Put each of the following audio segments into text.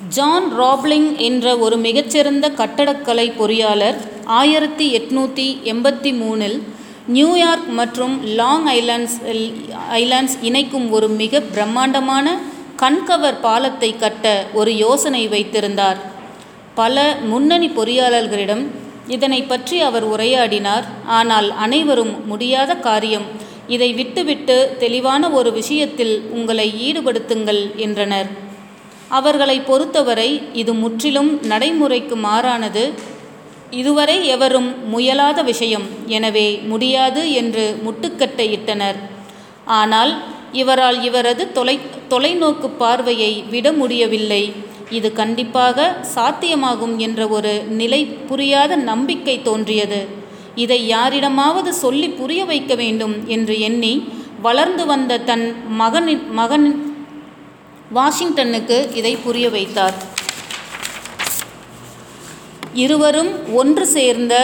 John Roebling என்ற ஒரு மிகச்சிறந்த கட்டடக்கலை பொறியாளர் ஆயிரத்தி எட்நூற்றி எண்பத்தி மூணில் நியூயார்க் மற்றும் லாங் ஐலாண்ட்ஸ் ஐலாண்ட்ஸ் இணைக்கும் ஒரு மிக பிரம்மாண்டமான கண்கவர் பாலத்தை கட்ட ஒரு யோசனை வைத்திருந்தார். பல முன்னணி பொறியாளர்களிடம் இதனை பற்றி அவர் உரையாடினார். ஆனால் அனைவரும் முடியாத காரியம். இதை விட்டுவிட்டு தெளிவான ஒரு விஷயத்தில் உங்களை ஈடுபடுத்துங்கள் என்றனர். அவர்களை பொறுத்தவரை இது முற்றிலும் நடைமுறைக்கு மாறானது. இதுவரை எவரும் முயலாத விஷயம். எனவே முடியாது என்று முட்டுக்கட்டையிட்டனர் ஆனால் இவரால் இவரது தொலை தொலைநோக்கு பார்வையை விட முடியவில்லை. இது கண்டிப்பாக சாத்தியமாகும் என்ற ஒரு நிலை புரியாத நம்பிக்கை தோன்றியது. இதை யாரிடமாவது சொல்லி புரிய வைக்க வேண்டும் என்று எண்ணி வளர்ந்து வந்த தன் மகனின் மகன் வாஷிங்டனுக்கு இதை புரிய வைத்தார். இருவரும் ஒன்று சேர்ந்த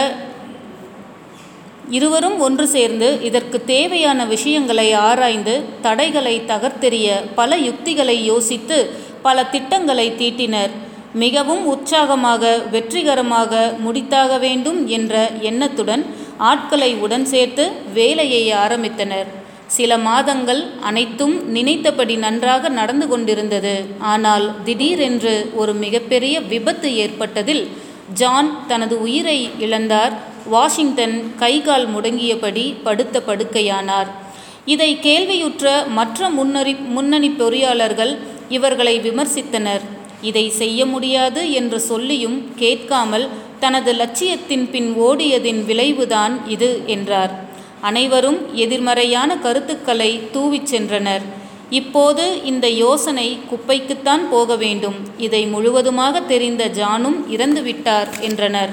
இருவரும் ஒன்று சேர்ந்து இதற்கு தேவையான விஷயங்களை ஆராய்ந்து தடைகளை தகர்த்தெறிய பல யுக்திகளை யோசித்து பல திட்டங்களை தீட்டினர். மிகவும் உற்சாகமாக வெற்றிகரமாக முடித்தாக வேண்டும் என்ற எண்ணத்துடன் ஆட்களை உடன் சேர்த்து வேலையை ஆரம்பித்தனர். சில மாதங்கள் அனைத்தும் நினைத்தபடி நன்றாக நடந்து கொண்டிருந்தது. ஆனால் திடீரென்று ஒரு மிகப்பெரிய விபத்து ஏற்பட்டதில் ஜான் தனது உயிரை இழந்தார். வாஷிங்டன் கைகால் முடங்கியபடி படுத்த படுக்கையானார். இதை கேள்வியுற்ற மற்ற முன்னறி முன்னணி பொறியாளர்கள் இவர்களை விமர்சித்தனர். இதை செய்ய முடியாது என்று சொல்லியும் கேட்காமல் தனது லட்சியத்தின் பின் ஓடியதின் விளைவுதான் இது என்றார். அனைவரும் எதிர்மறையான கருத்துக்களை தூவிச் சென்றனர். இப்போது இந்த யோசனை குப்பைக்குத்தான் போக வேண்டும். இதை முழுவதுமாக தெரிந்த ஜானும் இறந்துவிட்டார் என்றனர்.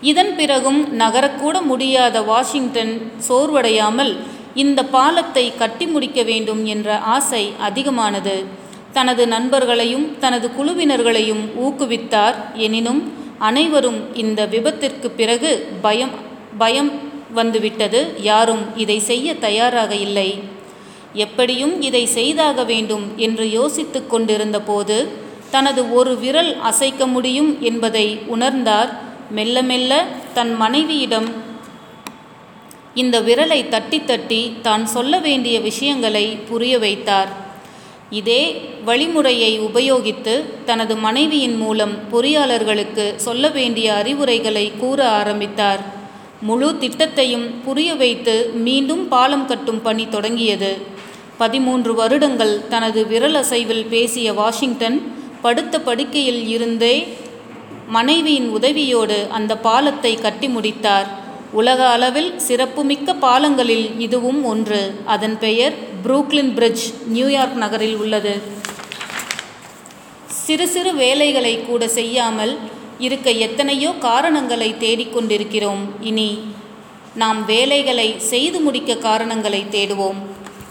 இதன் பிறகும் நகரக்கூட முடியாத வாஷிங்டன் சோர்வடையாமல் இந்த பாலத்தை கட்டி முடிக்க வேண்டும் என்ற ஆசை அதிகமானது. தனது நண்பர்களையும் தனது குழுவினர்களையும் ஊக்குவித்தார். எனினும் அனைவரும் இந்த விபத்திற்கு பிறகு பயம் பயம் வந்துவிட்டது. யாரும் இதை செய்ய தயாராக இல்லை. எப்படியும் இதை செய்தாக வேண்டும் என்று யோசித்து கொண்டிருந்த போது தனது ஒரு விரல் அசைக்க முடியும் என்பதை உணர்ந்தார். மெல்ல மெல்ல தன் மனைவியிடம் இந்த விரலை தட்டி தட்டி தான் சொல்ல வேண்டிய விஷயங்களை புரிய வைத்தார். இதே வழிமுறையை உபயோகித்து தனது மனைவியின் மூலம் பொறியாளர்களுக்கு சொல்ல வேண்டிய அறிவுரைகளை கூற ஆரம்பித்தார். முழு திட்டத்தையும் புரிய வைத்து மீண்டும் பாலம் கட்டும் பணி தொடங்கியது. பதிமூன்று வருடங்கள் தனது விரல் அசைவில் பேசிய வாஷிங்டன் படுத்த படுக்கையில் இருந்தே மனைவியின் உதவியோடு அந்த பாலத்தை கட்டி முடித்தார். உலக அளவில் சிறப்புமிக்க பாலங்களில் இதுவும் ஒன்று. அதன் பெயர் புரூக்லின் பிரிட்ஜ் நியூயார்க் நகரில் உள்ளது. சிறு சிறு வேலைகளை கூட செய்யாமல் இருக்க எத்தனையோ காரணங்களை தேடிக்கொண்டிருக்கிறோம் இனி நாம் வேலைகளை செய்து முடிக்க காரணங்களை தேடுவோம்.